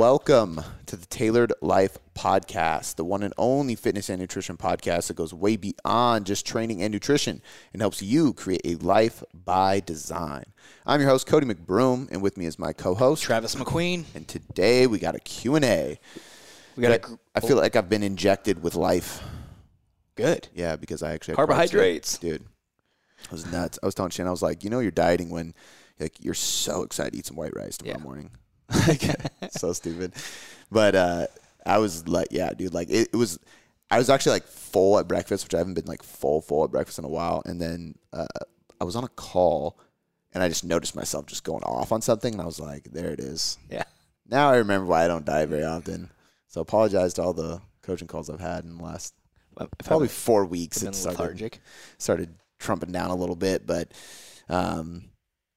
welcome to the Tailored Life Podcast, the one and only fitness and nutrition podcast that goes way beyond just training and nutrition and helps you create a life by design. I'm your host, Cody McBroom, and with me is my co-host, Travis McQueen. And today we got a Q&A. We got a, I feel like I've been injected with life. good. Yeah, because I actually Carbohydrates. carbs dude. It was nuts. I was telling Shannon, I was like, you know, you're dieting when like you're so excited to eat some white rice tomorrow Yeah. morning. so stupid. But uh, I was like, yeah, dude, like it, it was. I was actually like full at breakfast, which I haven't been like full full at breakfast in a while. And then uh, I was on a call, and I just noticed myself just going off on something, and I was like, there it is. Yeah. Now I remember why I don't diet very often. So apologize to all the coaching calls I've had in the last If probably four weeks. It started lethargic. started trumping down a little bit, but um,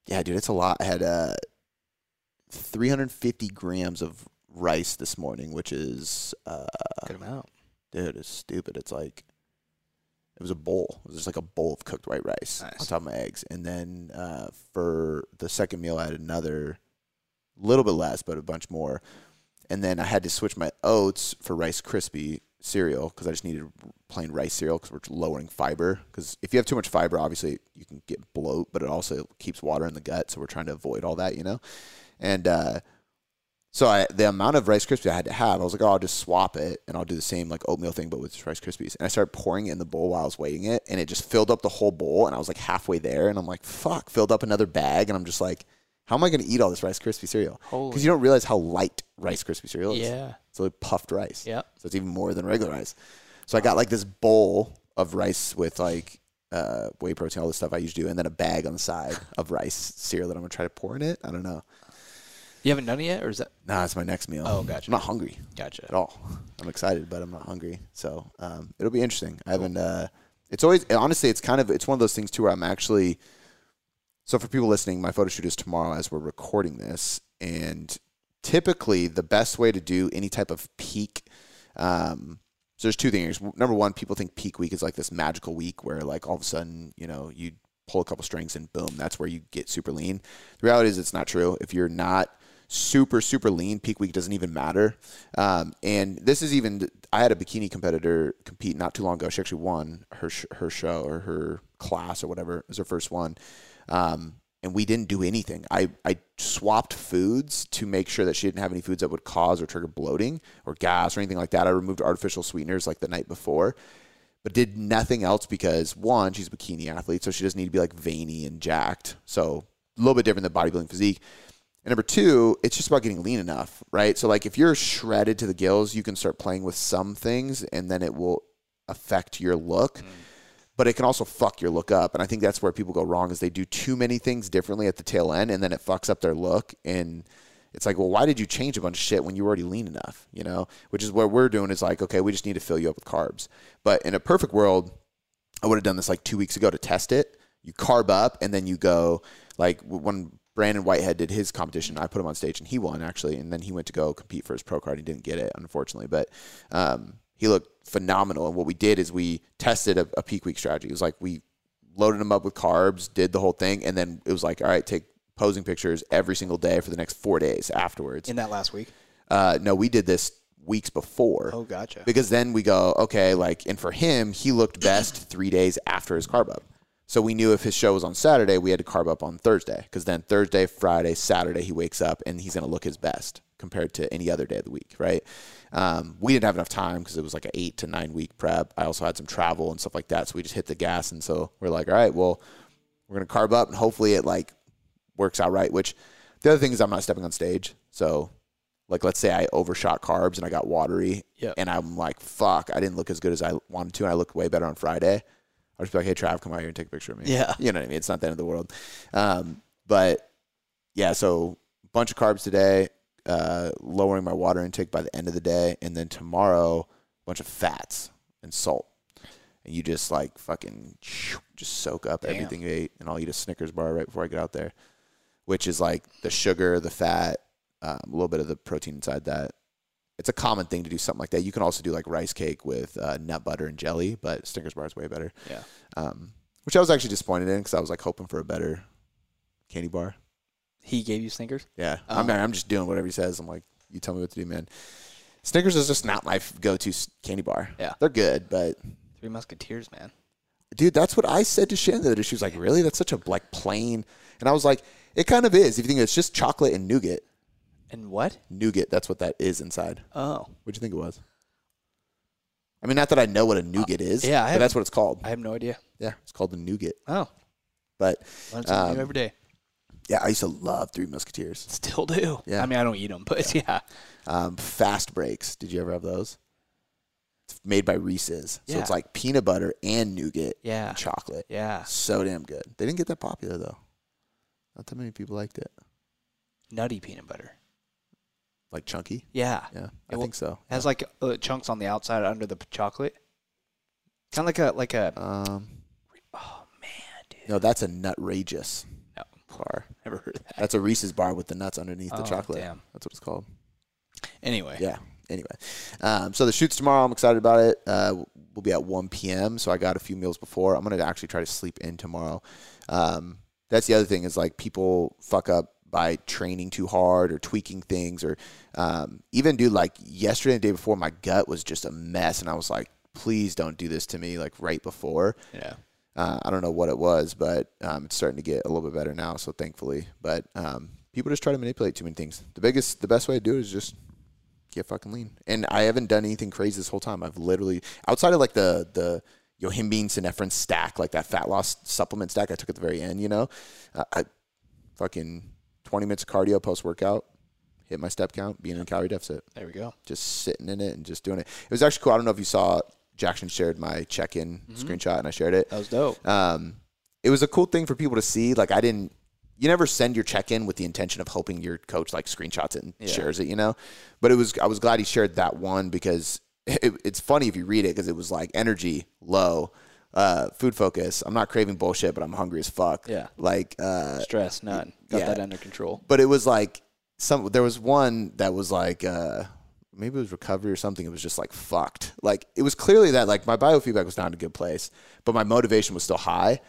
yeah, dude, it's a lot. I had uh, 350 grams of rice this morning, which is, uh, Good amount. dude, it's stupid. It's like it was a bowl. It was just like a bowl of cooked white rice Nice. on top of my eggs, and then uh, for the second meal, I had another little bit less, but a bunch more. And then I had to switch my oats for Rice Krispie cereal because I just needed plain rice cereal because we're lowering fiber. Because if you have too much fiber, obviously you can get bloat, but it also keeps water in the gut. So we're trying to avoid all that, you know. And uh, so I, the amount of Rice Krispies I had to have, I was like, oh, I'll just swap it and I'll do the same like oatmeal thing, but with Rice Krispies. And I started pouring it in the bowl while I was weighing it, and it just filled up the whole bowl. And I was like halfway there, and I'm like, fuck, filled up another bag, and I'm just like, how am I going to eat all this Rice Krispie cereal? Because you don't realize how light Rice Krispie cereal is. Yeah. It's like puffed rice. Yeah. So it's even more than regular rice. So I got like this bowl of rice with like uh, whey protein, all this stuff I usually do, and then a bag on the side of rice cereal that I'm gonna try to pour in it. I don't know. You haven't done it yet, or is that Nah, it's my next meal. Oh, gotcha. I'm not hungry gotcha? at all. I'm excited, but I'm not hungry. So um, it'll be interesting. I haven't. Uh, it's always honestly, it's kind of it's one of those things too where I'm actually. So for people listening, my photo shoot is tomorrow as we're recording this, and typically the best way to do any type of peak. Um, so there's two things. Number one, people think peak week is like this magical week where like all of a sudden you know you pull a couple strings and boom, that's where you get super lean. The reality is it's not true. If you're not super super lean. Peak week doesn't even matter. Um, and this is even i had a bikini competitor compete not too long ago. She actually won her sh- her show or her class or whatever. It was her first one. Um, and we didn't do anything. I i swapped foods to make sure that she didn't have any foods that would cause or trigger bloating or gas or anything like that. I removed artificial sweeteners like the night before but did nothing else because one, she's a bikini athlete, so she doesn't need to be like veiny and jacked. So a little bit different than bodybuilding physique. And number two, it's just about getting lean enough, right? So like if you're shredded to the gills, you can start playing with some things, and then it will affect your look. Mm. But it can also fuck your look up, and I think that's where people go wrong is they do too many things differently at the tail end, and then it fucks up their look. And it's like, well, why did you change a bunch of shit when you were already lean enough? You know, which is what we're doing is like, okay, we just need to fill you up with carbs. But in a perfect world, I would have done this like two weeks ago to test it. You carb up and then you go like when Brandon Whitehead did his competition, I put him on stage and he won actually, and then he went to go compete for his pro card. He didn't get it unfortunately, but um, he looked phenomenal. And what we did is we tested a, a peak week strategy. It was like we loaded him up with carbs, did the whole thing, and then it was like, all right, take posing pictures every single day for the next four days afterwards. In that last week. Uh, no, we did this weeks before Oh, gotcha. because then we go okay like and for him he looked best three days after his carb up so we knew if his show was on saturday we had to carb up on thursday because then thursday friday saturday he wakes up and he's going to look his best compared to any other day of the week right um, we didn't have enough time because it was like an eight to nine week prep i also had some travel and stuff like that so we just hit the gas and so we're like all right well we're going to carb up and hopefully it like works out right which the other thing is i'm not stepping on stage so like let's say I overshot carbs and I got watery Yep. and I'm like, fuck, I didn't look as good as I wanted to and I looked way better on Friday. I'll just be like, hey Trav, come out here and take a picture of me. Yeah. You know what I mean? It's not the end of the world. Um, but yeah, so bunch of carbs today, uh, lowering my water intake by the end of the day, and then tomorrow, a bunch of fats and salt. And you just like fucking just soak up Damn. everything you ate, and I'll eat a Snickers bar right before I get out there, which is like the sugar, the fat, um, a little bit of the protein inside that. It's a common thing to do something like that. You can also do like rice cake with uh, nut butter and jelly, but Snickers bar is way better. Yeah. Um, which I was actually disappointed in because I was like hoping for a better candy bar. He gave you Snickers? Yeah, Oh. I'm, I'm just doing whatever he says. I'm like, You tell me what to do, man. Snickers is just not my go-to candy bar. Yeah. they're good, but Three Musketeers, man. dude, that's what I said to Shannon the other day. She was like, "Really? That's such a like plain," and I was like, "It kind of is. If you think it's just chocolate and nougat, And what? nougat. That's what that is inside. Oh, What'd you think it was? I mean, not that I know what a nougat is. Uh, yeah, I but have- that's what it's called. I have no idea. Yeah, it's called the nougat. Oh, But learn something Um, every day. yeah, I used to love Three Musketeers. Still do. yeah. I mean, I don't eat them, but yeah. Um, fast breaks. Did you ever have those? It's made by Reese's, so it's like peanut butter and nougat Yeah. and chocolate. Yeah. So damn good. They didn't get that popular though. Not that many people liked it. Nutty peanut butter. Like chunky. Yeah. Yeah, I think so. It has like uh, chunks on the outside under the p- chocolate. Kind of like a like a. Um, Oh man, dude. no, that's a nutrageous No, bar. never heard of that. That's a Reese's bar with the nuts underneath the Oh, chocolate. damn. That's what it's called. Anyway. Yeah. Anyway, um, so the shoot's tomorrow. I'm excited about it. Uh, we'll be at 1 p.m. So I got a few meals before. I'm gonna actually try to sleep in tomorrow. Um, that's the other thing is like people fuck up by training too hard or tweaking things or um, even dude like yesterday and the day before my gut was just a mess and I was like please don't do this to me like right before Yeah. uh, I don't know what it was, but um, it's starting to get a little bit better now. So thankfully, but um, people just try to manipulate too many things. The biggest, the best way to do it is just get fucking lean. And I haven't done anything crazy this whole time. I've literally outside of like the the yohimbine synephrine stack, like that fat loss supplement stack I took at the very end. You know, uh, I fucking twenty minutes of cardio post workout, hit my step count, being in a calorie deficit There we go. just sitting in it and just doing it. It was actually cool. I don't know if you saw Jackson shared my check-in screenshot and I shared it. That was dope. Um, it was a cool thing for people to see. Like I didn't, you never send your check-in with the intention of hoping your coach like screenshots it and Yeah. shares it, you know. But it was I was glad he shared that one because it, it's funny if you read it because it was like energy low. Uh, food focus. I'm not craving bullshit, but I'm hungry as fuck. Yeah. Like, uh, Stress, none. Got yeah. that under control. but it was like some there was one that was like uh maybe it was recovery or something it was just like fucked like it was clearly that like my biofeedback was not in a good place but my motivation was still high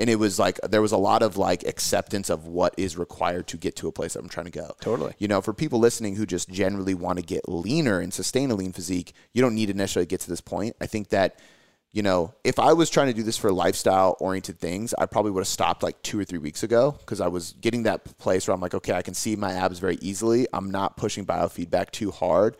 and it was like there was a lot of like acceptance of what is required to get to a place that I'm trying to go. Totally. You know, for people listening who just generally want to get leaner and sustain a lean physique, you don't need to necessarily get to this point. I think that you know, if I was trying to do this for lifestyle oriented things, I probably would have stopped like two or three weeks ago because I was getting that place where I'm like, okay, I can see my abs very easily. I'm not pushing biofeedback too hard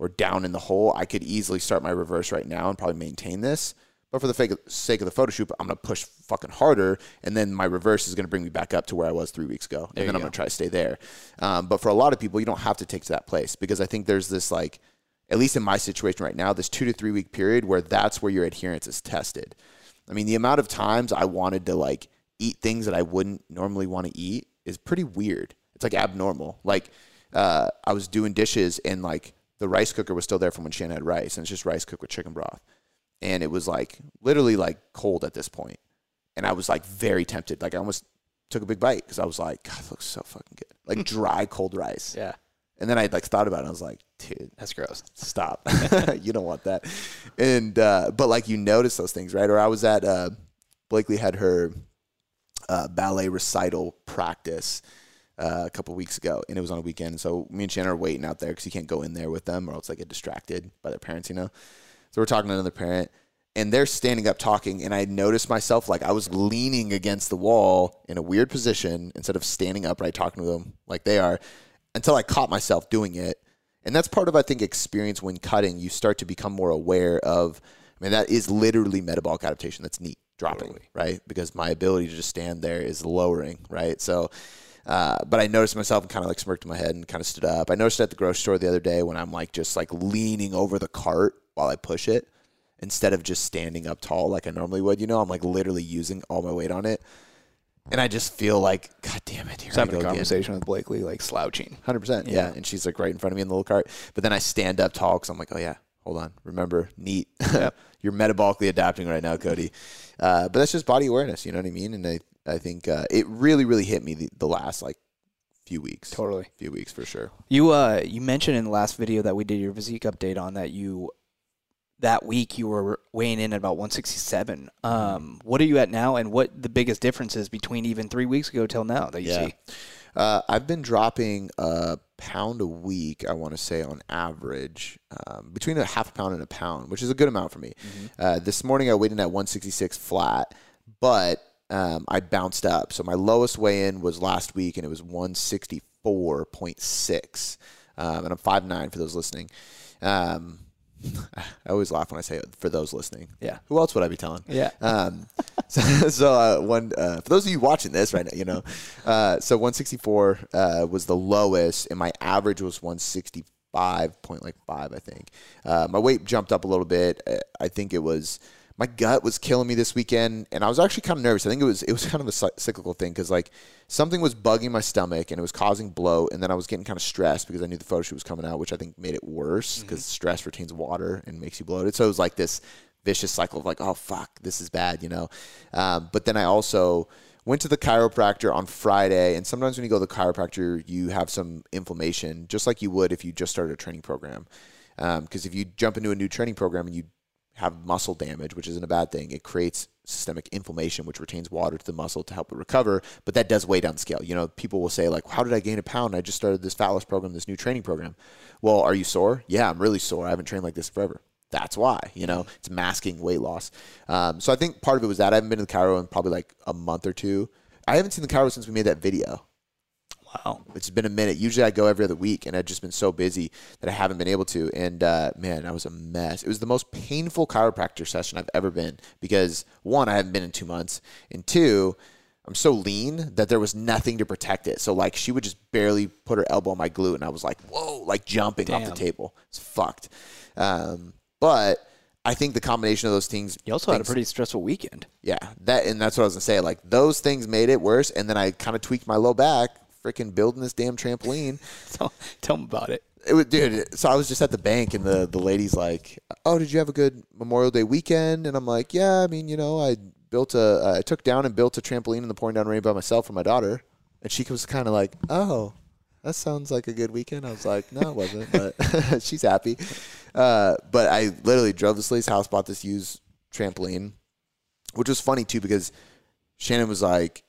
or down in the hole. I could easily start my reverse right now and probably maintain this. But for the sake of, the photo shoot, I'm going to push fucking harder. And then my reverse is going to bring me back up to where I was three weeks ago. There and then I'm going to try to stay there. Um, but for a lot of people, you don't have to take to that place because I think there's this like, at least in my situation right now, this two to three week period where that's where your adherence is tested. I mean, the amount of times I wanted to like eat things that I wouldn't normally want to eat is pretty weird. It's like abnormal. Like, uh, I was doing dishes and like the rice cooker was still there from when Shannon had rice, and it's just rice cooked with chicken broth. And it was like literally like cold at this point. And I was like very tempted. Like, I almost took a big bite because I was like, God, it looks so fucking good. Like dry, cold rice. Yeah, And then I like thought about it. And I was like, dude, that's gross. stop. You don't want that. And uh but like you notice those things right? Or i was at uh blakely had her uh ballet recital practice uh, a couple weeks ago and it was on a weekend. So me and shannon are waiting out there because you can't go in there with them or else they get distracted by their parents you know? So we're talking to another parent and they're standing up talking and i noticed myself like i was leaning against the wall in a weird position instead of standing upright talking to them like they are until i caught myself doing it and that's part of i think experience when cutting you start to become more aware of i mean that is literally metabolic adaptation that's neat dropping Totally. right because my ability to just stand there is lowering right so uh, but I noticed myself and kind of like smirked in my head and kind of stood up. I noticed at the grocery store the other day when I'm like just like leaning over the cart while I push it instead of just standing up tall like I normally would. You know, I'm like literally using all my weight on it. And I just feel like, God damn it, here Just having I a go again. conversation with Blakely, like slouching. Hundred percent, yeah. Yeah. And she's like right in front of me in the little cart. But then I stand up tall because I'm like, oh yeah, hold on, remember, neat. You're metabolically adapting right now, Cody. Uh, but that's just body awareness. You know what I mean? And I, I think uh, it really, really hit me the, the last like few weeks. Totally. few weeks for sure. You uh, you mentioned in the last video that we did your physique update on that you that week you were weighing in at about 167. Um, what are you at now, and what the biggest difference is between even three weeks ago till now that you Yeah. see? Uh, I've been dropping a pound a week. I want to say on average, um, between a half a pound and a pound, which is a good amount for me. Uh, this morning I weighed in at 166 flat, but um, I bounced up. So my lowest weigh in was last week, and it was 164.6. Um, and I'm 5'9 for those listening. Um, I always laugh when I say it for those listening. Yeah. Who else would I be telling? Yeah. Um, so, so uh, one uh, for those of you watching this right now, you know, uh, so 164 uh, was the lowest, and my average was 165 point like five, I think. Uh, my weight jumped up a little bit. Uh, I think it was my gut was killing me this weekend, and I was actually kind of nervous. I think it was it was kind of a cyclical thing because like something was bugging my stomach and it was causing bloat, and then I was getting kind of stressed because I knew the photo shoot was coming out, which I think made it worse because stress retains water and makes you bloated. So it was like this vicious cycle of like, oh fuck, this is bad, you know. Um, but then I also went to the chiropractor on Friday, and sometimes when you go to the chiropractor, you have some inflammation, just like you would if you just started a training program. Because if you jump into a new training program and you have muscle damage, which isn't a bad thing, it creates systemic inflammation, which retains water to the muscle to help it recover. But that does weigh down scale. You know, people will say like, "How did I gain a pound? I just started this fat loss program, this new training program." Well, are you sore? Yeah, I'm really sore. I haven't trained like this forever. That's why, you know, it's masking weight loss. Um, so I think part of it was that I haven't been to the chiro in probably like a month or two. I haven't seen the chiro since we made that video. Wow. It's been a minute. Usually I go every other week, and I've just been so busy that I haven't been able to. And uh, man, I was a mess. It was the most painful chiropractor session I've ever been because one, I haven't been in two months, and two, I'm so lean that there was nothing to protect it. So like she would just barely put her elbow on my glute, and I was like, whoa, like jumping off the table. It's fucked. Um, but I think the combination of those things. You also had a pretty stressful weekend. yeah, that and that's what I was gonna say. Like those things made it worse, and then I kind of tweaked my low back, freaking building this damn trampoline. So tell them about it. It was, dude. So I was just at the bank, and the the lady's like, "Oh, did you have a good Memorial Day weekend?" And I'm like, "Yeah, I mean, you know, I built a, I took down and built a trampoline in the pouring down rain by myself for my daughter." And she was kind of like, "Oh, that sounds like a good weekend." I was like, "No, it wasn't," but she's happy. Uh, but I literally drove this lady's house, bought this used trampoline, which was funny too because Shannon was like,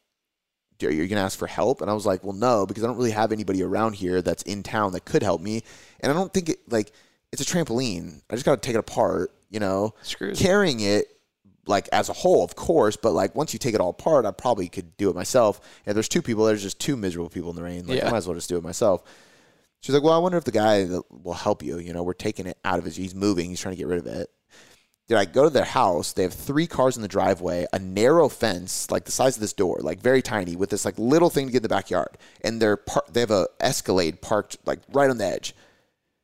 are you going to ask for help? And I was like, well, no, because I don't really have anybody around here that's in town that could help me. And I don't think it, like, it's a trampoline. I just got to take it apart, you know? Screws. Carrying it, like, as a whole, of course, but like, once you take it all apart, I probably could do it myself. And there's two people, there's just two miserable people in the rain. Like, I might as well just do it myself. She's like, well, I wonder if the guy that will help you, you know, we're taking it out of his, he's moving, he's trying to get rid of it. Did I go to their house? They have three cars in the driveway, a narrow fence, like the size of this door, like very tiny, with this like little thing to get in the backyard. And they're par- they have a Escalade parked like right on the edge.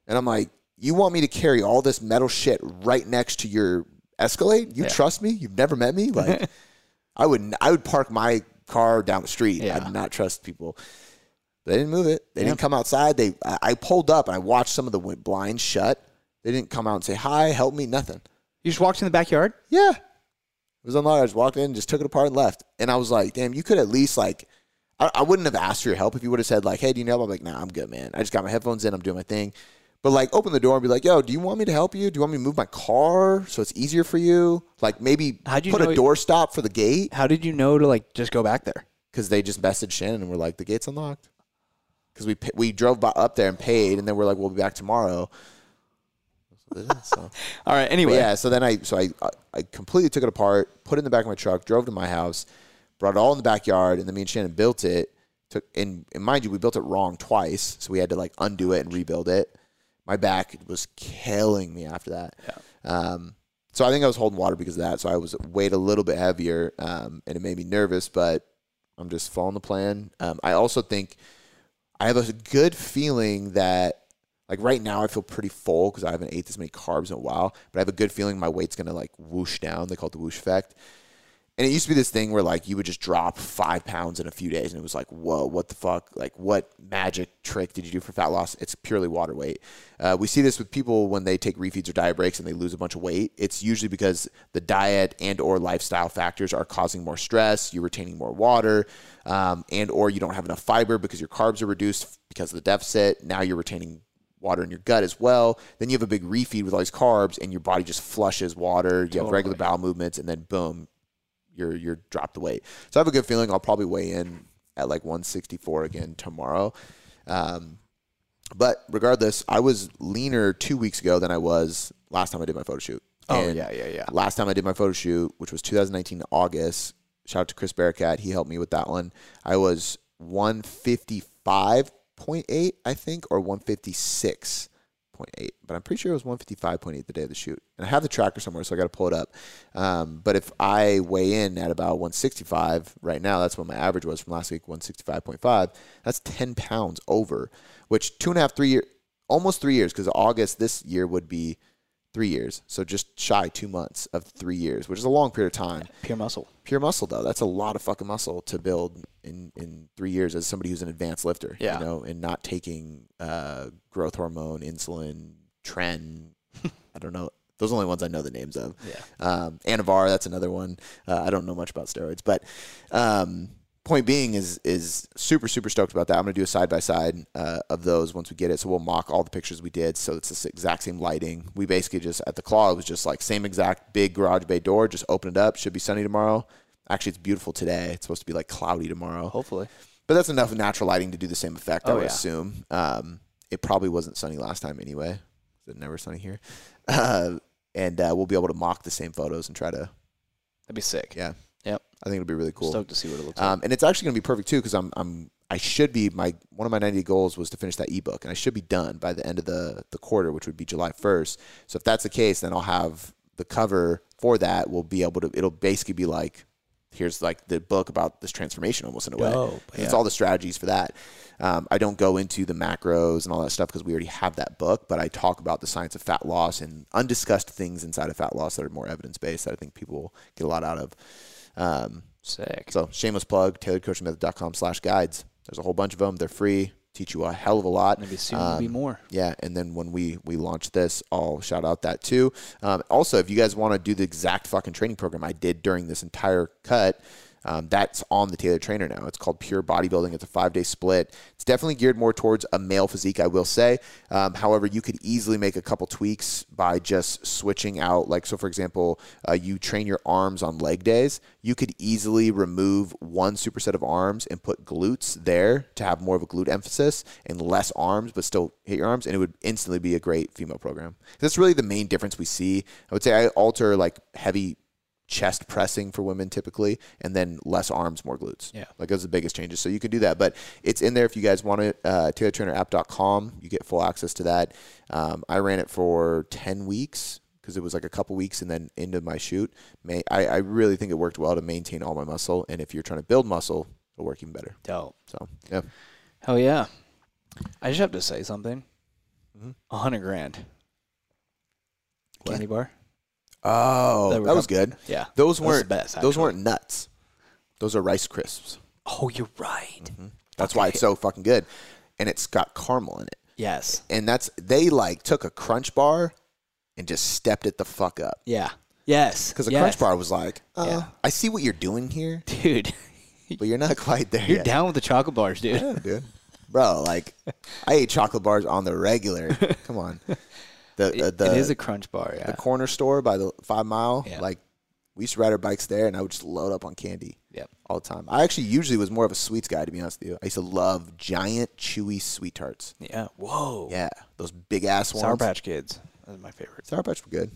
And I'm like, you want me to carry all this metal shit right next to your Escalade? You Yeah. trust me? You've never met me? Like, I would I would park my car down the street. I Yeah. do not trust people. They didn't move it. They didn't come outside. They I, I pulled up and I watched some of the blinds shut. They didn't come out and say hi, help me, nothing. You just walked in the backyard? Yeah. It was unlocked. I just walked in, just took it apart and left. And I was like, damn, you could at least like I, I wouldn't have asked for your help if you would have said like, hey, do you know? I'm like, nah, I'm good, man. I just got my headphones in. I'm doing my thing. But like, open the door and be like, yo, do you want me to help you? Do you want me to move my car so it's easier for you? Like maybe How'd you put know- a door stop for the gate How did you know to like just go back there? because they just messaged Shannon and were like, the gate's unlocked. Because we pa- we drove by, up there and paid, and then we're like, we'll be back tomorrow. That's what it is, so. All right. But Anyway, yeah, so then I so I I- I completely took it apart, put it in the back of my truck, drove to my house, brought it all in the backyard, and then me and Shannon built it. Took and, and mind you, we built it wrong twice, so we had to like undo it and rebuild it. My back was killing me after that. Yeah. Um, so I think I was holding water because of that. So I was weighed a little bit heavier, um, and it made me nervous. But I'm just following the plan. Um, I also think I have a good feeling that like right now I feel pretty full because I haven't ate this many carbs in a while, but I have a good feeling my weight's gonna like whoosh down. They call it the whoosh effect. And it used to be this thing where like you would just drop five pounds in a few days, and it was like, whoa, what the fuck? Like, what magic trick did you do for fat loss? It's purely water weight. Uh, we see this with people when they take refeeds or diet breaks and they lose a bunch of weight. It's usually because the diet and or lifestyle factors are causing more stress. You're retaining more water, um, and or you don't have enough fiber because your carbs are reduced because of the deficit. Now you're retaining water in your gut as well. Then you have a big refeed with all these carbs, and your body just flushes water. You have regular bowel movements, and then boom, you're you're dropped the weight. So I have a good feeling I'll probably weigh in at like 164 again tomorrow. Um, But regardless, I was leaner two weeks ago than I was last time I did my photo shoot. Oh, And yeah, yeah, yeah. Last time I did my photo shoot, which was 2019 August. Shout out to Chris Bearcat. He helped me with that one. I was 155.8, I think, or 156.8. But I'm pretty sure it was 155.8 the day of the shoot. And I have the tracker somewhere, so I got to pull it up. Um, but if I weigh in at about 165 right now, that's what my average was from last week, 165.5. That's 10 pounds over, which two and a half, three years, almost three years, because August this year would be three years. So just shy two months of three years, which is a long period of time. Pure muscle. Pure muscle though, that's a lot of fucking muscle to build in in three years as somebody who's an advanced lifter. Yeah. You know, and not taking uh, growth hormone, insulin, tren. I don't know. Those are the only ones I know the names of. Yeah. Um, Anavar, that's another one. Uh, I don't know much about steroids, but um, point being is is super super stoked about that. I'm gonna do a side by side of those once we get it. So we'll mock all the pictures we did. So it's the exact same lighting. We basically just at the claw it was just like same exact big garage bay door. Just open it up. Should be sunny tomorrow. Actually, it's beautiful today. It's supposed to be like cloudy tomorrow. Hopefully. But that's enough natural lighting to do the same effect, I Oh, would yeah. assume. Um, it probably wasn't sunny last time anyway. It's never sunny here. Uh, and uh, we'll be able to mock the same photos and try to, That'd be sick. yeah. Yep. I think it'll be really cool. Stoked to see what it looks like. Um, and it's actually going to be perfect too because I'm I'm I should be my one of my 90 goals was to finish that ebook and I should be done by the end of the the quarter, which would be July 1st. So if that's the case, then I'll have the cover for that. We'll be able to. It'll basically be like here's like the book about this transformation almost in a way. Dope, It's all the strategies for that. Um, I don't go into the macros and all that stuff because we already have that book, but I talk about the science of fat loss and undiscussed things inside of fat loss that are more evidence based that I think people will get a lot out of. Um, Sick. so shameless plug, tailoredcoachingmethod.com slash guides. There's a whole bunch of them. They're free. Teach you a hell of a lot. Maybe soon will be Um, more. Yeah, and then when we we launch this, I'll shout out that too. Um, also, if you guys want to do the exact fucking training program I did during this entire cut, um, that's on the Tailored Trainer now. It's called Pure Bodybuilding. It's a five day split. It's definitely geared more towards a male physique, I will say. Um, however, you could easily make a couple tweaks by just switching out. Like, so for example, uh, you train your arms on leg days. You could easily remove one superset of arms and put glutes there to have more of a glute emphasis and less arms, but still hit your arms, and it would instantly be a great female program. That's really the main difference we see. I would say I alter like heavy chest pressing for women typically, and then less arms, more glutes. Yeah. Like those are the biggest changes. So you can do that. But it's in there if you guys want it. Uh, TailoredTrainerApp.com. You get full access to that. Um, I ran it for 10 weeks because it was like a couple weeks and then into my shoot. May, I, I really think it worked well to maintain all my muscle. And if you're trying to build muscle, it'll work even better. Dope. So, yeah. Hell yeah. I just have to say something. Mhm. A hundred grand. What? Candy bar? Oh, That was good. Yeah. Those weren't best, Those weren't nuts. Those are Rice Crisps. Oh, you're right. Mm-hmm. That's why it's so fucking good. And it's got caramel in it. Yes. and that's they like took a crunch bar and just stepped it the fuck up Yeah. Yes. because the yes. crunch bar was like, uh, Yeah. I see what you're doing here, Dude, but you're not quite there you're yet. down with the chocolate bars, dude. Yeah, dude. Bro, like I ate chocolate bars on the regular. Come on, the It- uh, the it is a crunch bar, yeah. the corner store by the Five Mile. Yeah. Like we used to ride our bikes there, and I would just load up on candy Yep. all the time. I actually usually was more of a sweets guy, to be honest with you. I used to love giant, chewy sweet tarts. Yeah. Whoa. Yeah, those big ass ones. Sour Patch Kids. That's my favorite. Sour Patch were good.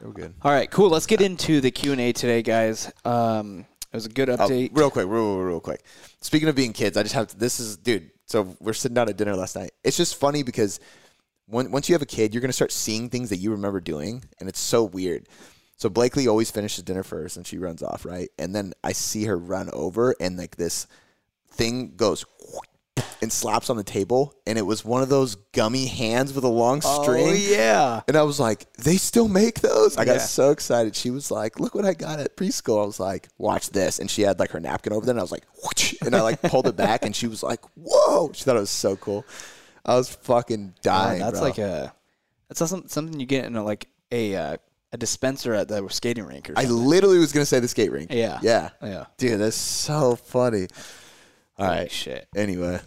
They were good. All right, cool. Let's get into the Q and A today, guys. Um, it was a good Oh, update. real quick, real, real, real quick. Speaking of being kids, I just have to. This is, dude. So we're sitting down at dinner last night. It's just funny because when, once you have a kid, you're gonna start seeing things that you remember doing, and it's so weird. So Blakely always finishes dinner first, and she runs off, right? And then I see her run over, and like this thing goes and slaps on the table, and it was one of those gummy hands with a long oh, string. Oh yeah. And I was like, they still make those? I got Yeah. so excited. She was like, look what I got at preschool. I was like, watch this. And she had like her napkin over there, and I was like, and I like pulled it back, and she was like, whoa. She thought it was so cool. I was fucking dying. that's bro. like a that's some- something you get in a, like a uh, a dispenser at the skating rink or I something. literally was gonna say the skate rink. Yeah. Yeah. yeah. Dude, that's so funny. All Holy right. shit. Anyway.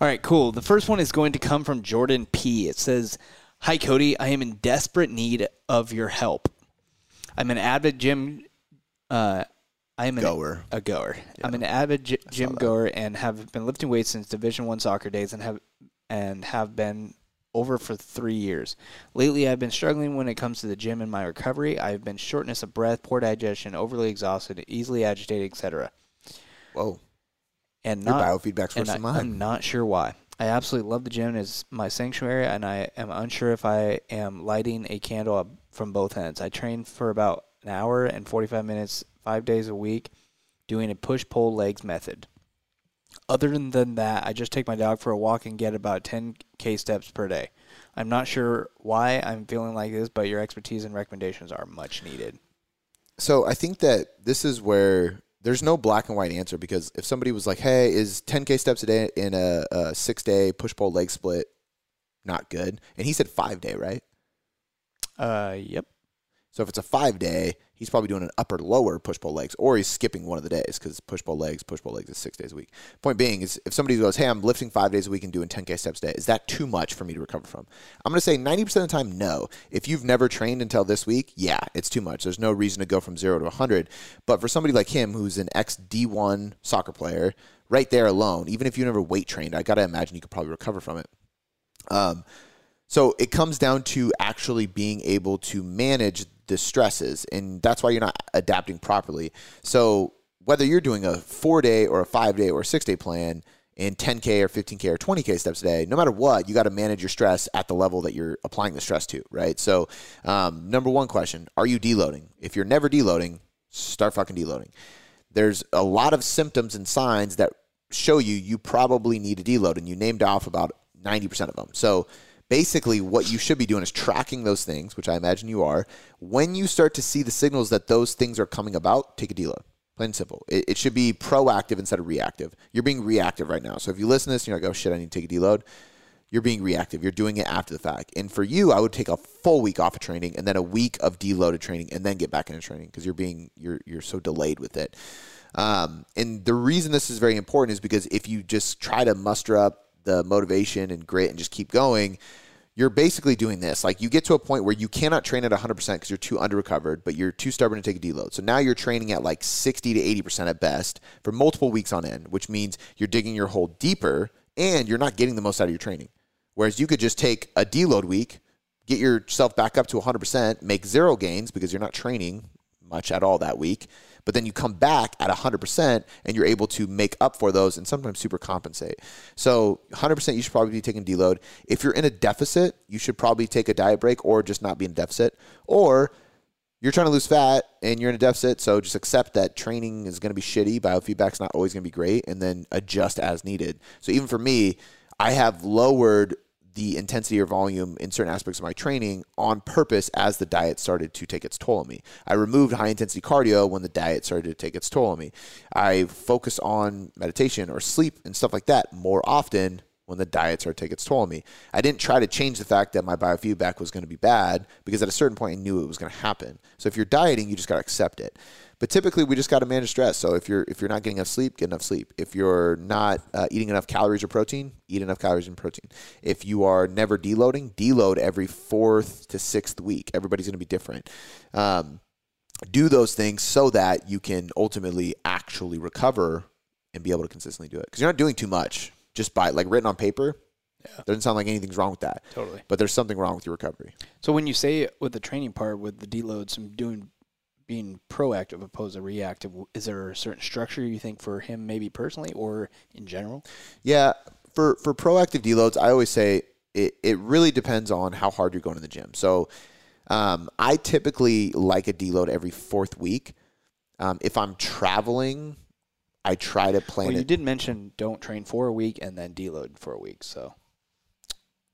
All right, cool. The first one is going to come from Jordan P. It says, "Hi Cody, I am in desperate need of your help. I'm an avid gym. Uh, I am an, Goer. A goer. I'm an avid gy- gym goer and have been lifting weights since Division One soccer days and have and have been over for three years. Lately, I've been struggling when it comes to the gym and my recovery. I've been shortness of breath, poor digestion, overly exhausted, easily agitated, etc. Whoa. And Your not biofeedback's worse than mine. I'm not sure why. I absolutely love the gym as my sanctuary, and I am unsure if I am lighting a candle up from both ends. I train for about an hour and 45 minutes, five days a week, doing a push pull legs method. Other than that, I just take my dog for a walk and get about 10k steps per day. I'm not sure why I'm feeling like this, but your expertise and recommendations are much needed. So I think that this is where there's no black and white answer because if somebody was like, "Hey, is 10k steps a day in a, a six day push pull leg split not good?" and he said five day, right? Uh, yep. So if it's a five day, he's probably doing an upper lower push pull legs, or he's skipping one of the days because push pull legs, push pull legs is six days a week. Point being is if somebody goes, "Hey, I'm lifting five days a week and doing 10k steps a day," is that too much for me to recover from? I'm going to say 90% of the time, no. If you've never trained until this week, yeah, it's too much. There's no reason to go from zero to 100. But for somebody like him, who's an ex D1 soccer player, right there alone, even if you never weight trained, I got to imagine you could probably recover from it. Um, so it comes down to actually being able to manage the stresses, and that's why you're not adapting properly. So whether you're doing a four day or a five day or a six day plan in 10K or 15K or 20K steps a day, no matter what, you got to manage your stress at the level that you're applying the stress to, right? So, um, number one question Are you deloading? If you're never deloading, start fucking deloading. There's a lot of symptoms and signs that show you you probably need to deload, and you named off about 90% of them. So, basically what you should be doing is tracking those things, which I imagine you are. When you start to see the signals that those things are coming about, take a deload. Plain and simple. It, it should be proactive instead of reactive. You're being reactive right now. So if you listen to this you're like, oh shit, I need to take a deload, you're being reactive. You're doing it after the fact. And for you, I would take a full week off of training and then a week of deloaded training and then get back into training because you're being you're you're so delayed with it. Um, and the reason this is very important is because if you just try to muster up the motivation and grit and just keep going, you're basically doing this. Like you get to a point where you cannot train at 100% because you're too under recovered, but you're too stubborn to take a deload. So now you're training at like 60 to 80% at best for multiple weeks on end, which means you're digging your hole deeper and you're not getting the most out of your training. Whereas you could just take a deload week, get yourself back up to 100%, make zero gains because you're not training much at all that week. But then you come back at 100% and you're able to make up for those and sometimes super compensate. So 100% you should probably be taking deload. If you're in a deficit, you should probably take a diet break or just not be in deficit. Or you're trying to lose fat and you're in a deficit, so just accept that training is going to be shitty. Biofeedback's not always going to be great, and then adjust as needed. So even for me, I have lowered the intensity or volume in certain aspects of my training on purpose as the diet started to take its toll on me. I removed high intensity cardio when the diet started to take its toll on me. I focus on meditation or sleep and stuff like that more often when the diet started to take its toll on me. I didn't try to change the fact that my biofeedback was going to be bad because at a certain point I knew it was going to happen. So if you're dieting, you just got to accept it. But typically, we just got to manage stress. So if you're if you're not getting enough sleep, get enough sleep. If you're not uh, eating enough calories or protein, eat enough calories and protein. If you are never deloading, deload every fourth to sixth week. Everybody's going to be different. Um, do those things so that you can ultimately actually recover and be able to consistently do it. Because you're not doing too much just by like written on paper. Yeah. Doesn't sound like anything's wrong with that. Totally. But there's something wrong with your recovery. So when you say with the training part with the deloads and doing being proactive opposed to reactive, is there a certain structure you think for him maybe personally or in general? Yeah, for for proactive deloads, I always say it, it really depends on how hard you're going to the gym. So um, I typically like a deload every fourth week. Um, if I'm traveling, I try to plan Well, you it. did mention don't train for a week and then deload for a week. So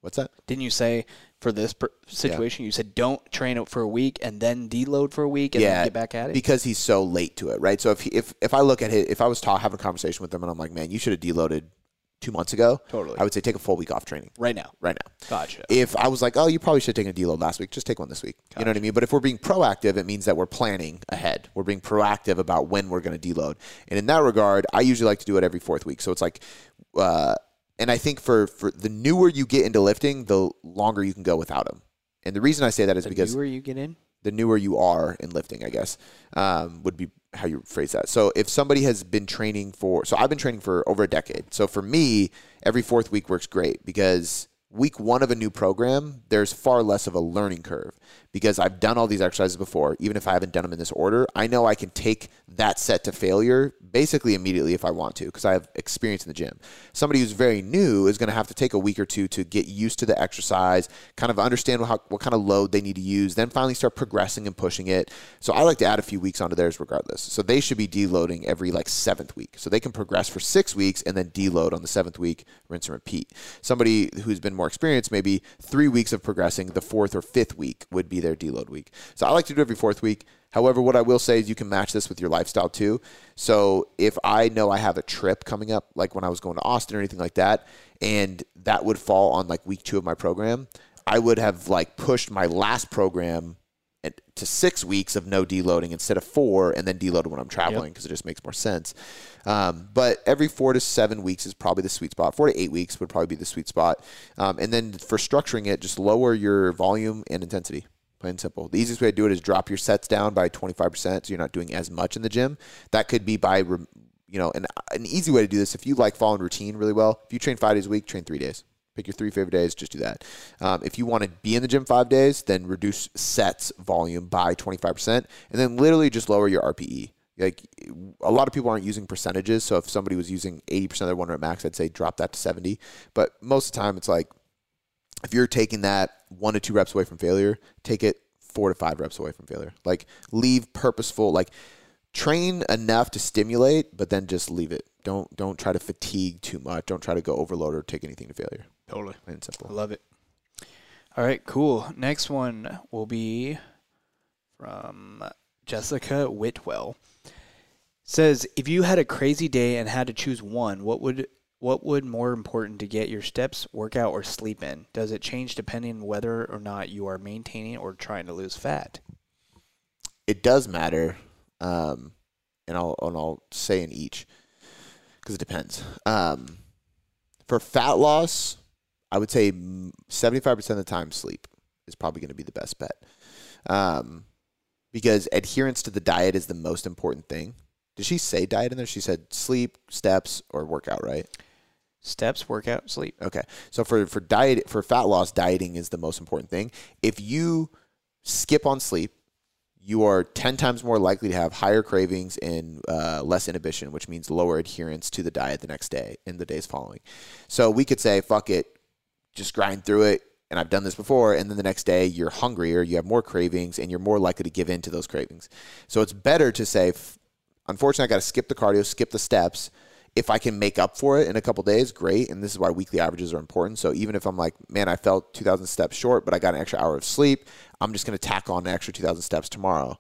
What's that? didn't you say for this per- situation you said don't train it for a week and then deload for a week and Yeah, then get back at it? because he's so late to it, right? So if he, if if I look at it, if I was ta- having a conversation with him and I'm like, man, you should have deloaded two months ago. Totally. I would say take a full week off training right now. right now. Gotcha. If I was like, oh, you probably should have taken a deload last week, just take one this week. You know what I mean? But if we're being proactive, it means that we're planning ahead. We're being proactive about when we're going to deload. And in that regard, I usually like to do it every fourth week. So it's like, uh, and I think for, for the newer you get into lifting, the longer you can go without them. And the reason I say that is the because newer you get in, the newer you are in lifting, I guess, um, would be how you phrase that. So if somebody has been training for, so I've been training for over a decade. So for me, every fourth week works great because week one of a new program, there's far less of a learning curve because I've done all these exercises before. Even if I haven't done them in this order, I know I can take that set to failure basically immediately if I want to because I have experience in the gym. Somebody who's very new is going to have to take a week or two to get used to the exercise, kind of understand how, what kind of load they need to use, then finally start progressing and pushing it. So I like to add a few weeks onto theirs regardless. So they should be deloading every like seventh week. So they can progress for six weeks and then deload on the seventh week, rinse and repeat. Somebody who's been more experienced, maybe three weeks of progressing, the fourth or fifth week would be their deload week. So I like to do every fourth week. However, what I will say is you can match this with your lifestyle too. So if I know I have a trip coming up, like when I was going to Austin or anything like that, and that would fall on like week two of my program, I would have like pushed my last program to six weeks of no deloading instead of four, and then deload when I'm traveling because yep. it just makes more sense. Um, but every four to seven weeks is probably the sweet spot. Four to eight weeks would probably be the sweet spot. Um, and then for structuring it, just lower your volume and intensity plain simple. The easiest way to do it is drop your sets down by 25% so you're not doing as much in the gym. That could be by, you know, an, an easy way to do this if you like following routine really well. If you train five days a week, train three days. Pick your three favorite days, just do that. Um, if you want to be in the gym five days, then reduce sets volume by 25%, and then literally just lower your RPE. Like a lot of people aren't using percentages, so if somebody was using 80% of their one rep max, I'd say drop that to 70. But most of the time, it's like if you're taking that one to two reps away from failure, take it four to five reps away from failure. Like leave purposeful, like train enough to stimulate, but then just leave it. Don't don't try to fatigue too much. Don't try to go overload or take anything to failure. Totally. Plain and simple. I love it. All right, cool. Next one will be from Jessica Whitwell. Says if you had a crazy day and had to choose one, what would what would more important to get your steps, workout, or sleep in? Does it change depending on whether or not you are maintaining or trying to lose fat? It does matter, um, and I'll and I'll say in each because it depends. Um, for fat loss, I would say seventy five percent of the time sleep is probably going to be the best bet, um, because adherence to the diet is the most important thing. Did she say diet in there? She said sleep, steps, or workout, right? Steps, workout, sleep. Okay. So for for diet for fat loss, dieting is the most important thing. If you skip on sleep, you are 10 times more likely to have higher cravings and uh, less inhibition, which means lower adherence to the diet the next day and the days following. So we could say, fuck it, just grind through it. And I've done this before. And then the next day you're hungrier, you have more cravings, and you're more likely to give in to those cravings. So it's better to say, unfortunately, I got to skip the cardio, skip the steps if I can make up for it in a couple days, great. And this is why weekly averages are important. So even if I'm like, man, I fell 2,000 steps short, but I got an extra hour of sleep, I'm just going to tack on an extra 2,000 steps tomorrow.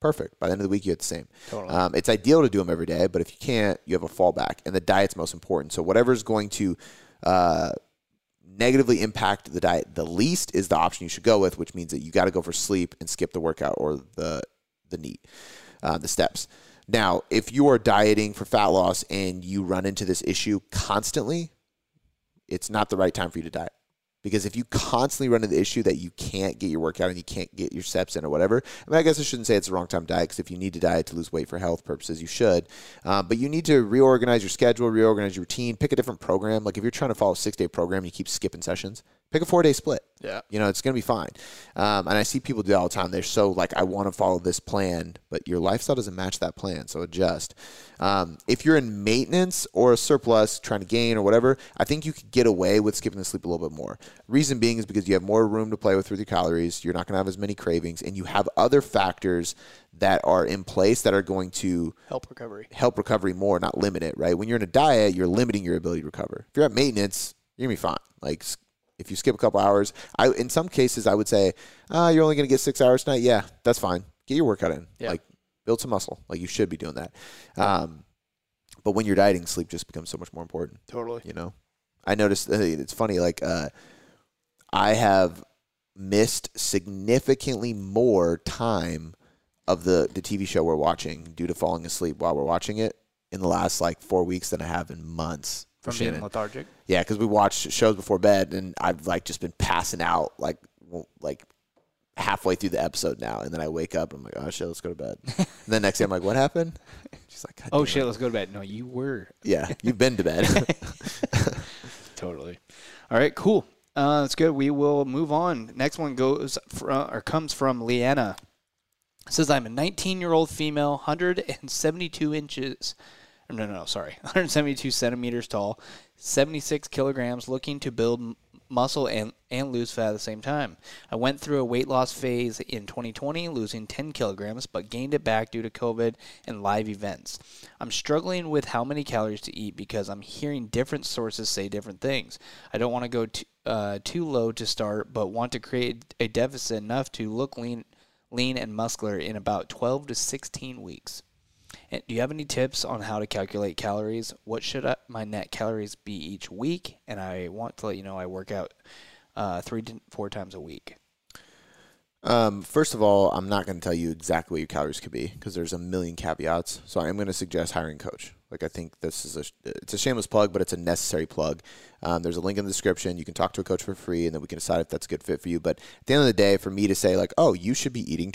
Perfect. By the end of the week, you have the same. Totally. Um, it's ideal to do them every day, but if you can't, you have a fallback. And the diet's most important. So whatever's going to uh, negatively impact the diet the least is the option you should go with, which means that you got to go for sleep and skip the workout or the the NEAT, uh, the steps. Now, if you are dieting for fat loss and you run into this issue constantly, it's not the right time for you to diet. Because if you constantly run into the issue that you can't get your workout and you can't get your steps in or whatever, I mean, I guess I shouldn't say it's the wrong time to diet because if you need to diet to lose weight for health purposes, you should. Uh, but you need to reorganize your schedule, reorganize your routine, pick a different program. Like if you're trying to follow a six day program and you keep skipping sessions, pick a four day split. Yeah. You know, it's going to be fine. Um, and I see people do that all the time. They're so like, I want to follow this plan, but your lifestyle doesn't match that plan. So adjust. Um, if you're in maintenance or a surplus, trying to gain or whatever, I think you could get away with skipping the sleep a little bit more. Reason being is because you have more room to play with with your calories. You're not going to have as many cravings, and you have other factors that are in place that are going to help recovery. Help recovery more, not limit it. Right? When you're in a diet, you're limiting your ability to recover. If you're at maintenance, you're gonna be fine. Like if you skip a couple hours, I in some cases I would say, ah, you're only going to get six hours tonight. Yeah, that's fine. Get your workout in. Yeah. Like build some muscle. Like you should be doing that. Um, but when you're dieting, sleep just becomes so much more important. Totally. You know, I noticed uh, it's funny. Like uh, I have missed significantly more time of the the TV show we're watching due to falling asleep while we're watching it in the last like four weeks than I have in months from being lethargic. Yeah, because we watch shows before bed, and I've like just been passing out, like like halfway through the episode now, and then I wake up. And I'm like, oh shit, let's go to bed. and then next day, I'm like, what happened? She's like, Oh shit, it." let's go to bed. No, you were Yeah, you've been to bed. totally. All right, cool. Uh, that's good. We will move on. Next one goes from, or comes from Leanna. It says I'm a 19 year old female, 172 inches. No, no, sorry, 172 centimeters tall, 76 kilograms, looking to build muscle and, and lose fat at the same time. I went through a weight loss phase in 2020, losing 10 kilograms, but gained it back due to COVID and live events. I'm struggling with how many calories to eat because I'm hearing different sources say different things. I don't want to go too, uh, too low to start, but want to create a deficit enough to look lean, lean and muscular in about 12 to 16 weeks. Do you have any tips on how to calculate calories? What should I, my net calories be each week? And I want to let you know I work out uh, three to four times a week. Um, first of all, I'm not going to tell you exactly what your calories could be because there's a million caveats. So I'm going to suggest hiring a coach. Like I think this is a it's a shameless plug, but it's a necessary plug. Um, there's a link in the description. You can talk to a coach for free, and then we can decide if that's a good fit for you. But at the end of the day, for me to say like, oh, you should be eating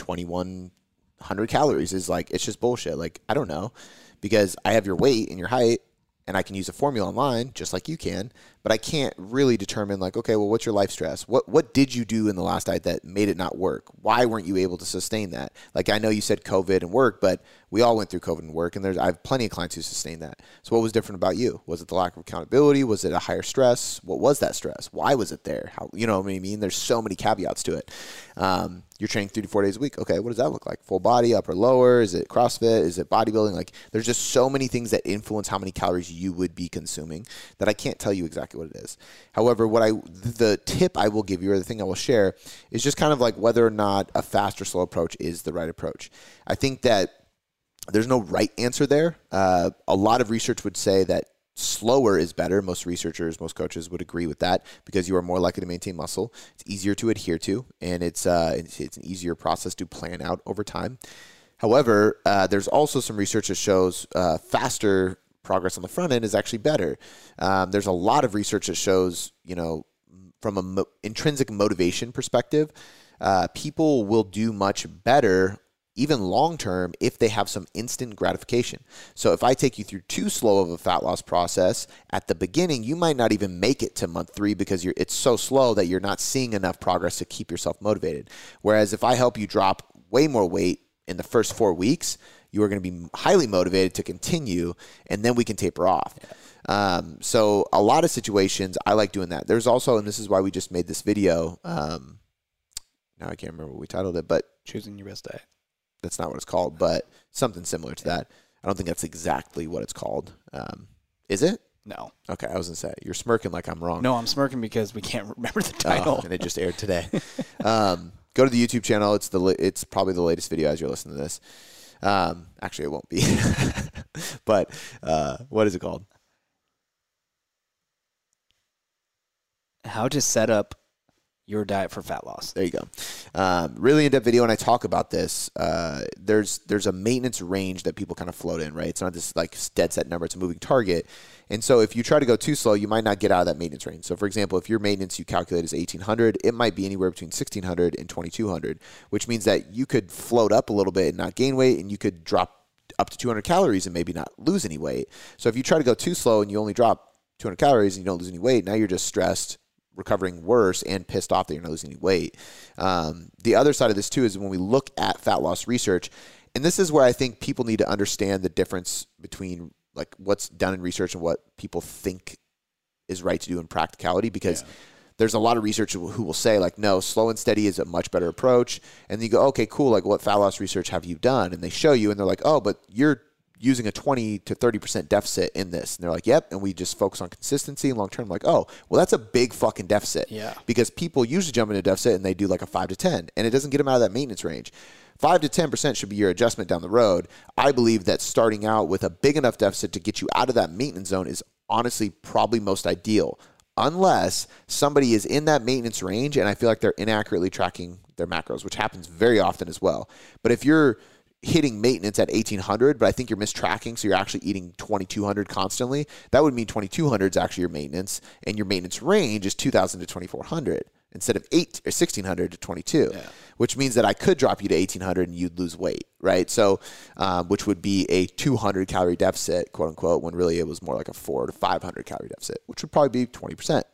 2100 calories is like it's just bullshit. Like I don't know because I have your weight and your height. And I can use a formula online just like you can, but I can't really determine like, okay, well, what's your life stress? What what did you do in the last diet that made it not work? Why weren't you able to sustain that? Like I know you said COVID and work, but we all went through COVID and work, and there's I have plenty of clients who sustain that. So what was different about you? Was it the lack of accountability? Was it a higher stress? What was that stress? Why was it there? How you know what I mean? There's so many caveats to it. Um, you're training three to four days a week. Okay, what does that look like? Full body, upper, lower? Is it CrossFit? Is it bodybuilding? Like, there's just so many things that influence how many calories you would be consuming that I can't tell you exactly what it is. However, what I the tip I will give you or the thing I will share is just kind of like whether or not a fast or slow approach is the right approach. I think that there's no right answer there. Uh, a lot of research would say that slower is better. Most researchers, most coaches would agree with that because you are more likely to maintain muscle. It's easier to adhere to, and it's uh, it's, it's an easier process to plan out over time. However, uh, there's also some research that shows uh, faster progress on the front end is actually better. Um, there's a lot of research that shows, you know, from a mo- intrinsic motivation perspective, uh, people will do much better even long term if they have some instant gratification. So if I take you through too slow of a fat loss process at the beginning, you might not even make it to month 3 because it's so slow that you're not seeing enough progress to keep yourself motivated. Whereas if I help you drop way more weight in the first 4 weeks, you are going to be highly motivated to continue and then we can taper off. Um, so a lot of situations I like doing that. There's also and this is why we just made this video um, now I can't remember what we titled it, but Choosing your best diet. That's not what it's called, but something similar to that. I don't think that's exactly what it's called. Um, is it? No. Okay, I was gonna say you're smirking like I'm wrong. No, I'm smirking because we can't remember the Oh, title. and it just aired today. um, go to the YouTube channel. It's the it's probably the latest video as you're listening to this. Um, actually, it won't be. but uh, what is it called? How to set up your diet for fat loss. There you go. Um, really in depth video, and I talk about this. Uh, there's there's a maintenance range that people kind of float in, right? It's not this like dead set number; it's a moving target. And so, if you try to go too slow, you might not get out of that maintenance range. So, for example, if your maintenance you calculate is 1800, it might be anywhere between 1600 and 2200, which means that you could float up a little bit and not gain weight, and you could drop up to 200 calories and maybe not lose any weight. So, if you try to go too slow and you only drop 200 calories and you don't lose any weight, now you're just stressed recovering worse and pissed off that you're not losing any weight. Um, the other side of this too is when we look at fat loss research, and this is where I think people need to understand the difference between like what's done in research and what people think is right to do in practicality because there's a lot of research who will say like no slow and steady is a much better approach. And you go okay cool like what fat loss research have you done? And they show you and they're like oh but you're using a 20 to 30% deficit in this. And they're like yep. And we just focus on consistency and long term. Like oh well that's a big fucking deficit. Yeah. because people usually jump into deficit and they do like a 5 to 10 and it doesn't get them out of that maintenance range. 5 to 10% should be your adjustment down the road. I believe that starting out with a big enough deficit to get you out of that maintenance zone is honestly probably most ideal. Unless somebody is in that maintenance range and I feel like they're inaccurately tracking their macros, which happens very often as well. But if you're hitting maintenance at 1800, but I think you're mistracking, so you're actually eating 2200 constantly, that would mean 2200 is actually your maintenance, and your maintenance range is 2000 to 2400. instead of eight or sixteen hundred to twenty two, which means that I could drop you to eighteen hundred and you'd lose weight, right? So, um, which would be a two hundred calorie deficit, quote unquote, when really it was more like a four to five hundred calorie deficit, which would probably be twenty percent.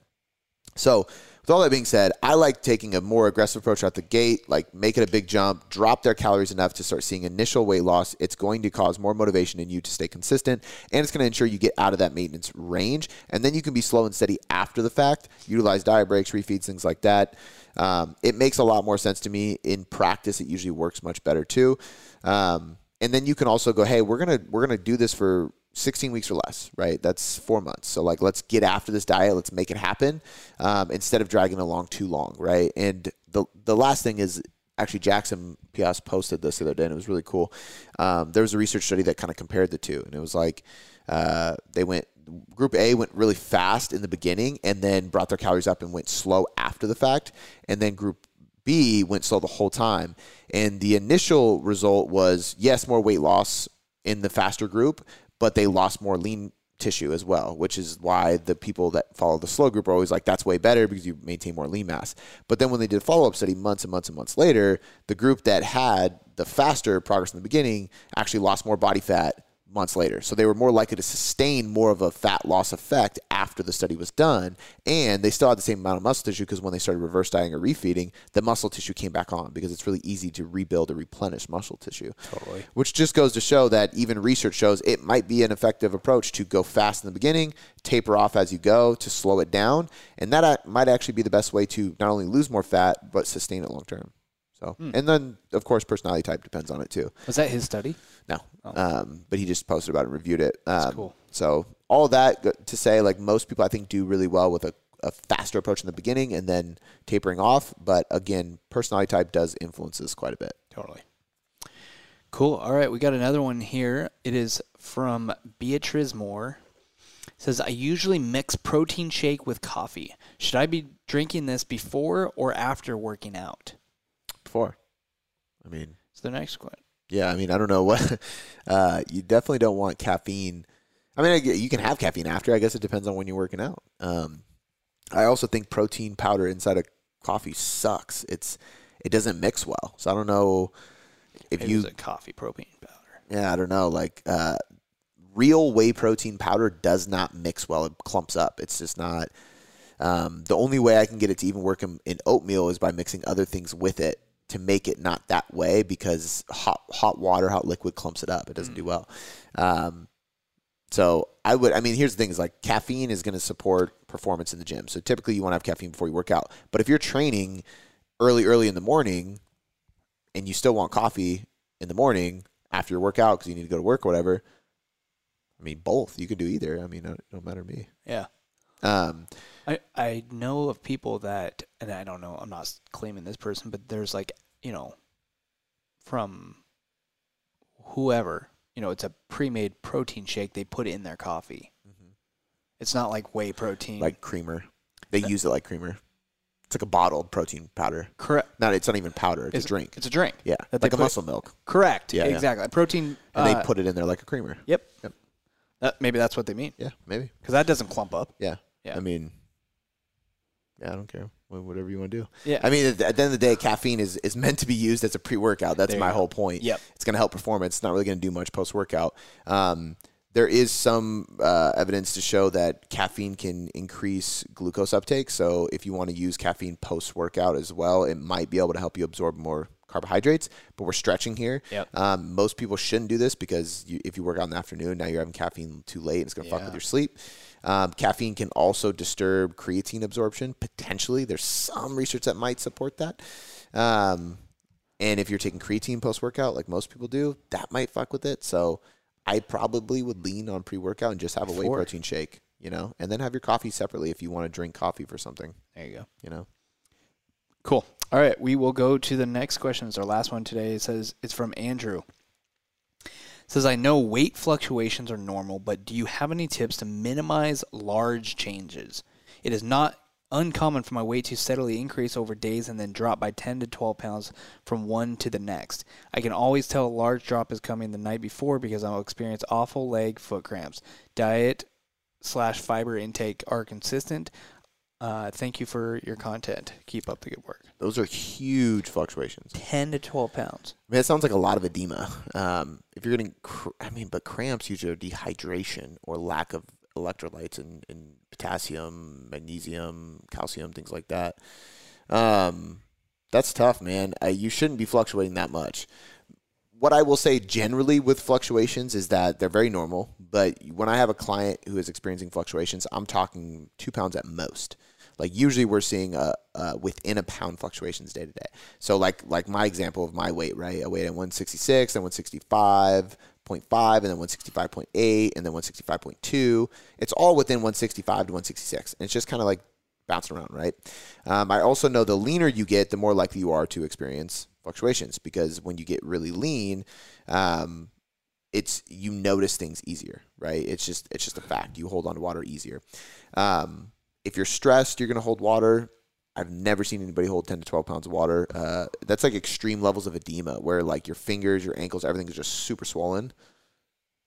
So, with all that being said, I like taking a more aggressive approach out the gate, like make it a big jump, drop their calories enough to start seeing initial weight loss. It's going to cause more motivation in you to stay consistent, and it's going to ensure you get out of that maintenance range. And then you can be slow and steady after the fact, utilize diet breaks, refeeds, things like that. Um, it makes a lot more sense to me. In practice, it usually works much better too. Um, and then you can also go, hey, we're gonna we're gonna do this for 16 weeks or less, right? That's four months. So like, let's get after this diet. Let's make it happen um, instead of dragging along too long, right? And the the last thing is actually Jackson Peos posted this the other day, and it was really cool. Um, there was a research study that kind of compared the two, and it was like uh, they went. Group A went really fast in the beginning, and then brought their calories up and went slow after the fact, and then Group B went slow the whole time. And the initial result was yes, more weight loss in the faster group, but they lost more lean tissue as well, which is why the people that follow the slow group are always like, that's way better because you maintain more lean mass. But then when they did a follow up study months and months and months later, the group that had the faster progress in the beginning actually lost more body fat months later. So they were more likely to sustain more of a fat loss effect after the study was done. And they still had the same amount of muscle tissue because when they started reverse dieting or refeeding, the muscle tissue came back on because it's really easy to rebuild or replenish muscle tissue. Totally. Which just goes to show that even research shows it might be an effective approach to go fast in the beginning, taper off as you go to slow it down. And that uh, might actually be the best way to not only lose more fat, but sustain it long term. So, and then of course, personality type depends on it too. Was that his study? No, um, but he just posted about it and reviewed it. Um, cool. So all that to say, like most people, I think do really well with a, a faster approach in the beginning and then tapering off. But again, personality type does influence this quite a bit. Totally. Cool. All right, we got another one here. It is from Beatrice Moore. It says I usually mix protein shake with coffee. Should I be drinking this before or after working out? Before, I mean, So the next one. Yeah, I mean, I don't know what. Uh, you definitely don't want caffeine. I mean, you can have caffeine after. I guess it depends on when you're working out. Um, I also think protein powder inside of coffee sucks. It's it doesn't mix well. So I don't know if Maybe you a coffee protein powder. yeah, I don't know. Like uh, real whey protein powder does not mix well. It clumps up. It's just not. Um, the only way I can get it to even work in, in oatmeal is by mixing other things with it to make it not that way because hot hot water, hot liquid clumps it up. It doesn't do well. Um, so I would. I mean, here's the thing: is like caffeine is going to support performance in the gym. So typically, you want to have caffeine before you work out. But if you're training early, early in the morning, and you still want coffee in the morning after your workout because you need to go to work or whatever. I mean, both. You could do either. I mean, it don't matter to me. Yeah. Um, I, I know of people that, and I don't know, I'm not claiming this person, but there's like, you know, from whoever, you know, it's a pre made protein shake they put in their coffee. It's not like whey protein. like creamer. They use it like creamer. It's like a bottled protein powder. correct. Not. It's not even powder. It's, a drink. It's a drink. yeah, that like a muscle milk, Correct. Yeah, yeah. exactly. Protein. and uh, they put it in there like a creamer. Yep. Yep. That, maybe that's what they mean Yeah, maybe. because that doesn't clump up. Yeah. Yeah. I mean, yeah, I don't care. Whatever you want to do. Yeah. I mean, at the end of the day, caffeine is, is meant to be used as a pre workout. That's There my whole point. Yep. It's going to help performance. It's not really going to do much post workout. Um, there is some uh, evidence to show that caffeine can increase glucose uptake. So if you want to use caffeine post workout as well, it might be able to help you absorb more carbohydrates. But we're stretching here. Yep. Um, most people shouldn't do this because you, if you work out in the afternoon, now you're having caffeine too late and it's going to fuck with your sleep. Um, caffeine can also disturb creatine absorption potentially. There's some research that might support that. Um, and if you're taking creatine post workout, like most people do, that might fuck with it. So I probably would lean on pre workout and just have a whey protein shake, you know, and then have your coffee separately if you want to drink coffee for something, There you go. you know. Cool. All right, we will go to the next question. It's our last one today. It says it's from Andrew. Says I know weight fluctuations are normal, but do you have any tips to minimize large changes? It is not uncommon for my weight to steadily increase over days and then drop by 10 to 12 pounds from one to the next. I can always tell a large drop is coming the night before because I'll experience awful leg foot cramps. Diet slash fiber intake are consistent. Uh, thank you for your content. Keep up the good work. Those are huge fluctuations. 10 to 12 pounds. I mean, it sounds like a lot of edema. Um, if you're getting, cr- I mean, but cramps usually are dehydration or lack of electrolytes and, and potassium, magnesium, calcium, things like that. Um, that's tough, man. Uh, you shouldn't be fluctuating that much. What I will say generally with fluctuations is that they're very normal. But when I have a client who is experiencing fluctuations, I'm talking two pounds at most. Like usually we're seeing a, uh, within a pound fluctuations day to day. So like like my example of my weight, right? I weighed at 166, then 165.5, and then 165.8, and then 165.2. It's all within 165 to 166. And it's just kind of like bouncing around, right? Um, I also know the leaner you get, the more likely you are to experience fluctuations because when you get really lean, um, it's you notice things easier, right? It's just it's just a fact. You hold on to water easier. Um, if you're stressed, you're going to hold water. I've never seen anybody hold 10 to 12 pounds of water. Uh, that's like extreme levels of edema where like your fingers, your ankles, everything is just super swollen.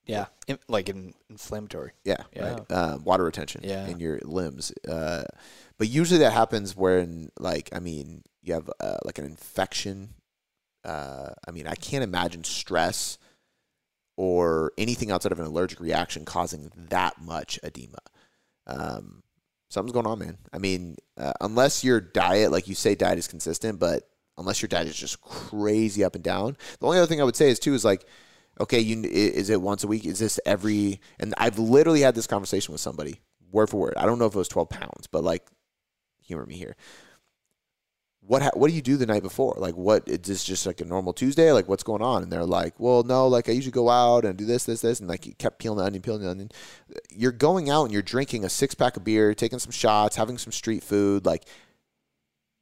Yeah. In, like in, inflammatory. Yeah, Yeah. right. Uh, water retention Yeah. in your limbs. Uh, but usually that happens when, like, I mean, you have uh, like an infection. Uh, I mean, I can't imagine stress or anything outside of an allergic reaction causing that much edema. Um, something's going on, man. I mean, uh, unless your diet, like you say, diet is consistent, but unless your diet is just crazy up and down. The only other thing I would say is too is like, okay, you is it once a week? Is this every? And I've literally had this conversation with somebody, word for word. I don't know if it was twelve pounds, but like, humor me here. What ha- what do you do the night before? Like, what is this just like a normal Tuesday? Like, what's going on? And they're like, well, no, like I usually go out and do this, this, this, and like you kept peeling the onion, peeling the onion. You're going out and you're drinking a six pack of beer, taking some shots, having some street food, like.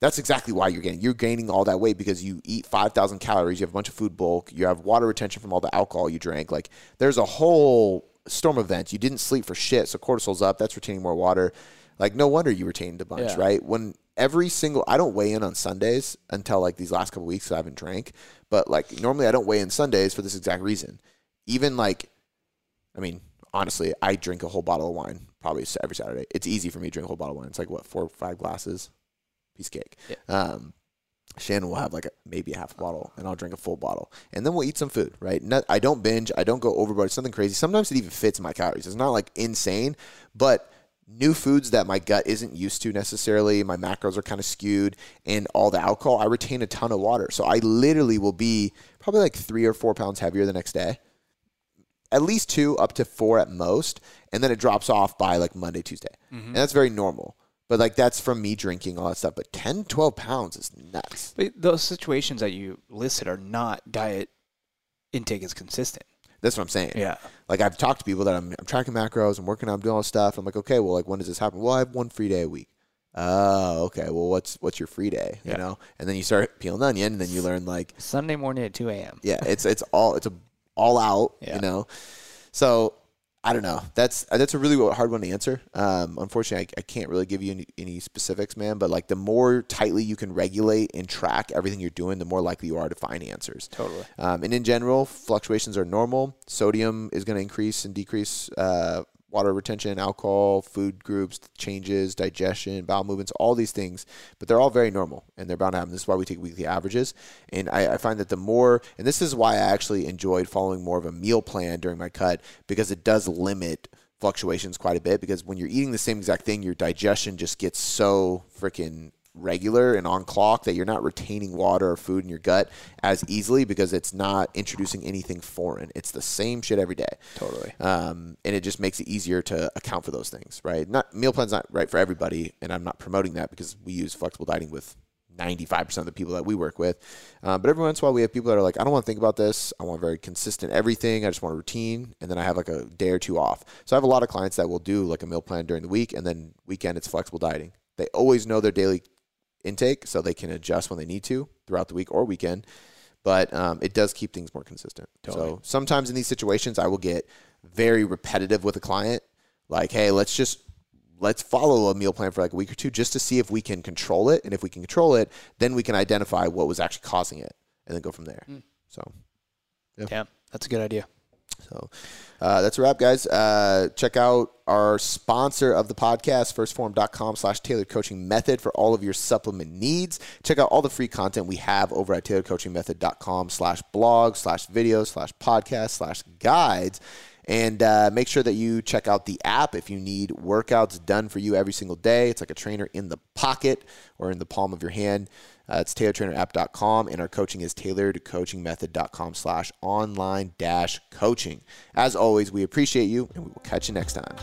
That's exactly why you're gaining. You're gaining all that weight because you eat 5,000 calories. You have a bunch of food bulk. You have water retention from all the alcohol you drank. Like, there's a whole storm of events. You didn't sleep for shit, so cortisol's up. That's retaining more water. Like, no wonder you retained a bunch, Yeah. right? When every single, I don't weigh in on Sundays until like these last couple weeks I haven't drank. But like, normally I don't weigh in Sundays for this exact reason. Even like, I mean, honestly, I drink a whole bottle of wine probably every Saturday. It's easy for me to drink a whole bottle of wine. It's like what four or five glasses, piece of cake. Yeah. Um, Shannon will have like a, maybe a half a bottle, and I'll drink a full bottle, and then we'll eat some food. Right? Not, I don't binge. I don't go overboard. It's something crazy. Sometimes it even fits my calories. It's not like insane, but new foods that my gut isn't used to necessarily. My macros are kind of skewed, and all the alcohol. I retain a ton of water, so I literally will be probably like three or four pounds heavier the next day at least two up to four at most and then it drops off by like monday tuesday mm-hmm. and that's very normal but like that's from me drinking all that stuff but 10 12 pounds is nuts But those situations that you listed are not diet intake is consistent. That's what i'm saying Yeah. like i've talked to people that i'm, I'm tracking macros i'm working on I'm doing all this stuff i'm like okay well like when does this happen well i have one free day a week oh okay well what's what's your free day you Yeah. know and then you start peeling the onion and then you learn like Sunday morning at 2 a.m. yeah it's it's all it's a all out Yeah. you know so i don't know. That's that's a really hard one to answer. Um unfortunately i, I can't really give you any, any specifics man but like the more tightly you can regulate and track everything you're doing the more likely you are to find answers. Totally. um, and in general fluctuations are normal. Sodium is going to increase and decrease uh, water retention alcohol food groups changes digestion bowel movements all these things but they're all very normal and they're bound to happen. This is why we take weekly averages. And I, I find that the more and this is why i actually enjoyed following more of a meal plan during my cut because it does limit fluctuations quite a bit because when you're eating the same exact thing your digestion just gets so freaking regular and on clock that you're not retaining water or food in your gut as easily because it's not introducing anything foreign. It's the same shit every day. Totally. Um, and it just makes it easier to account for those things, right? Not meal plan's not right for everybody, and I'm not promoting that because we use flexible dieting with 95% of the people that we work with. Uh, but every once in a while, we have people that are like, I don't want to think about this. I want very consistent everything. I just want a routine. And then I have like a day or two off. So I have a lot of clients that will do like a meal plan during the week, and then weekend it's flexible dieting. They always know their daily intake, so they can adjust when they need to throughout the week or weekend. But um, it does keep things more consistent. Totally. So sometimes in these situations, I will get very repetitive with a client, like, "Hey, let's just let's follow a meal plan for like a week or two just to see if we can control it, and if we can control it, then we can identify what was actually causing it, and then go from there." So Yeah, that's a good idea. So uh, that's a wrap, guys. Uh, check out our sponsor of the podcast, firstform.com slash tailored coaching method for all of your supplement needs. Check out all the free content we have over at tailoredcoachingmethod.com slash blog slash videos slash podcast slash guides. And uh, make sure that you check out the app if you need workouts done for you every single day. It's like a trainer in the pocket or in the palm of your hand. Uh, it's tailoredtrainerapp.com, and our coaching is tailoredcoachingmethod.com slash online dash coaching. As always, we appreciate you, and we will catch you next time.